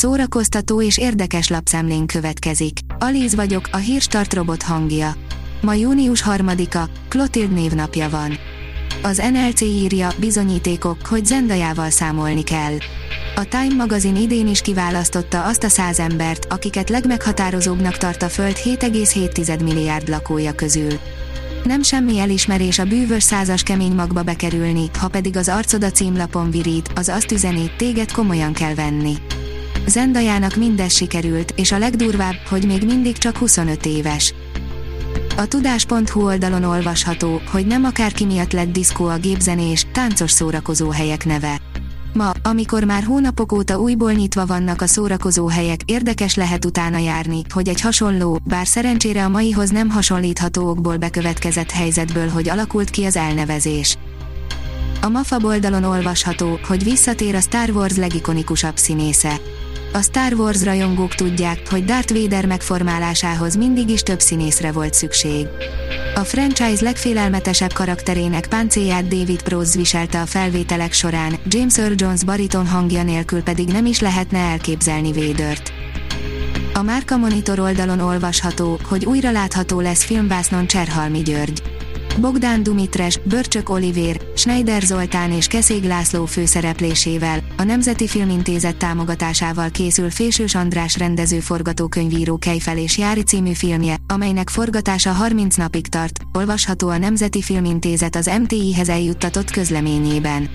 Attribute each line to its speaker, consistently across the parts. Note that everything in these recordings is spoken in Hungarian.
Speaker 1: szórakoztató és érdekes lapszemlén következik. Alíz vagyok, a hírstart robot hangja. Ma június 3-a, Clotilde névnapja van. Az NLC írja, bizonyítékok, hogy Zendajával számolni kell. A Time magazin idén is kiválasztotta azt a száz embert, akiket legmeghatározóbbnak tart a Föld 7,7 milliárd lakója közül. Nem semmi elismerés a bűvös százas kemény magba bekerülni, ha pedig az arcod a címlapon virít, az azt üzeni, téged komolyan kell venni. Zendajának mindez sikerült, és a legdurvább, hogy még mindig csak 25 éves. A tudás.hu oldalon olvasható, hogy nem akárki miatt lett diszkó a gépzenés, táncos szórakozó helyek neve. Ma, amikor már hónapok óta újból nyitva vannak a szórakozó helyek, érdekes lehet utána járni, hogy egy hasonló, bár szerencsére a maihoz nem hasonlítható okból bekövetkezett helyzetből, hogy alakult ki az elnevezés. A MAFA oldalon olvasható, hogy visszatér a Star Wars legikonikusabb színésze. A Star Wars rajongók tudják, hogy Darth Vader megformálásához mindig is több színészre volt szükség. A franchise legfélelmetesebb karakterének páncélját David Prowse viselte a felvételek során, James Earl Jones bariton hangja nélkül pedig nem is lehetne elképzelni Védört. A Márka Monitor oldalon olvasható, hogy újra látható lesz filmbásznon Cserhalmi György. Bogdán Dumitres, Börcsök Olivér, Schneider Zoltán és Keszég László főszereplésével, a Nemzeti Filmintézet támogatásával készül Fésős András rendező forgatókönyvíró Kejfel és Jári című filmje, amelynek forgatása 30 napig tart, olvasható a Nemzeti Filmintézet az MTI-hez eljuttatott közleményében.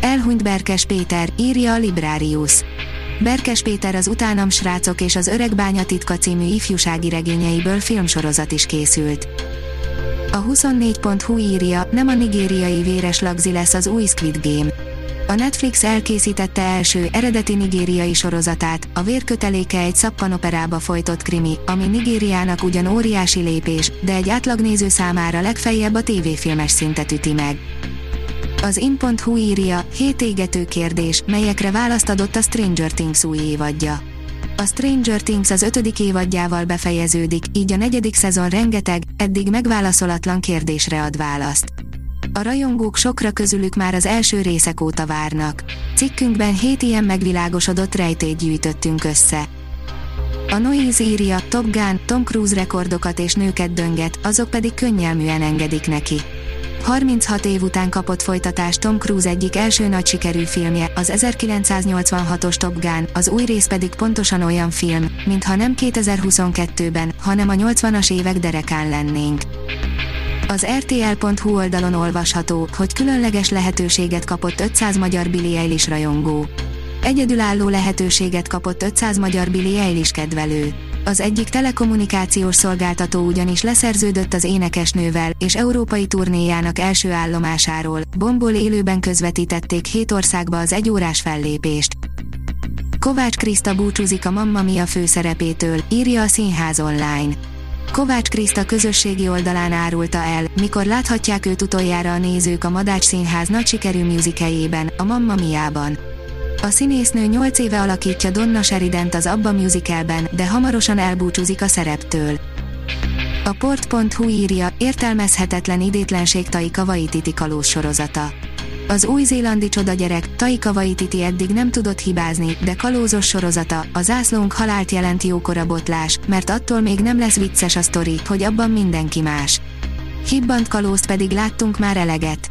Speaker 1: Elhunyt Berkes Péter, írja a Librarius. Berkes Péter az Utánam srácok és az Öreg Bánya titka című ifjúsági regényeiből filmsorozat is készült. A 24.hu írja, nem a nigériai véres lagzi lesz az új Squid Game. A Netflix elkészítette első, eredeti nigériai sorozatát, a vérköteléke egy szappanoperába folytott krimi, ami Nigériának ugyan óriási lépés, de egy átlagnéző számára legfeljebb a tévéfilmes szintet üti meg. Az in.hu írja, 7 égető kérdés, melyekre választ adott a Stranger Things új évadja. A Stranger Things az ötödik évadjával befejeződik, így a negyedik szezon rengeteg, eddig megválaszolatlan kérdésre ad választ. A rajongók sokra közülük már az első részek óta várnak. Cikkünkben 7 ilyen megvilágosodott rejtét gyűjtöttünk össze. A Noise írja, Top Gun, Tom Cruise rekordokat és nőket dönget, azok pedig könnyelműen engedik neki. 36 év után kapott folytatást Tom Cruise egyik első nagy sikerű filmje, az 1986-os Top Gun, az új rész pedig pontosan olyan film, mintha nem 2022-ben, hanem a 80-as évek derekán lennénk. Az RTL.hu oldalon olvasható, hogy különleges lehetőséget kapott 500 magyar Billy Eilish rajongó. Egyedülálló lehetőséget kapott 500 magyar Billy Eilish kedvelő. Az egyik telekommunikációs szolgáltató ugyanis leszerződött az énekesnővel, és európai turnéjának első állomásáról, bomból élőben közvetítették hét országba az egyórás fellépést. Kovács Kriszta búcsúzik a Mamma Mia főszerepétől, írja a Színház online. Kovács Kriszta közösségi oldalán árulta el, mikor láthatják őt utoljára a nézők a Madács Színház nagy sikerű musicajében, a Mamma Mia-ban. A színésznő 8 éve alakítja Donna Sheridant az Abba musicalben, de hamarosan elbúcsúzik a szereptől. A port.hu írja, értelmezhetetlen idétlenség Taika Waititi kalóz sorozata. Az új-zélandi csodagyerek, Taika Waititi eddig nem tudott hibázni, de kalózos sorozata, a zászlónk halált jelent jókora botlás, mert attól még nem lesz vicces a sztori, hogy abban mindenki más. Hibbant kalózt pedig láttunk már eleget.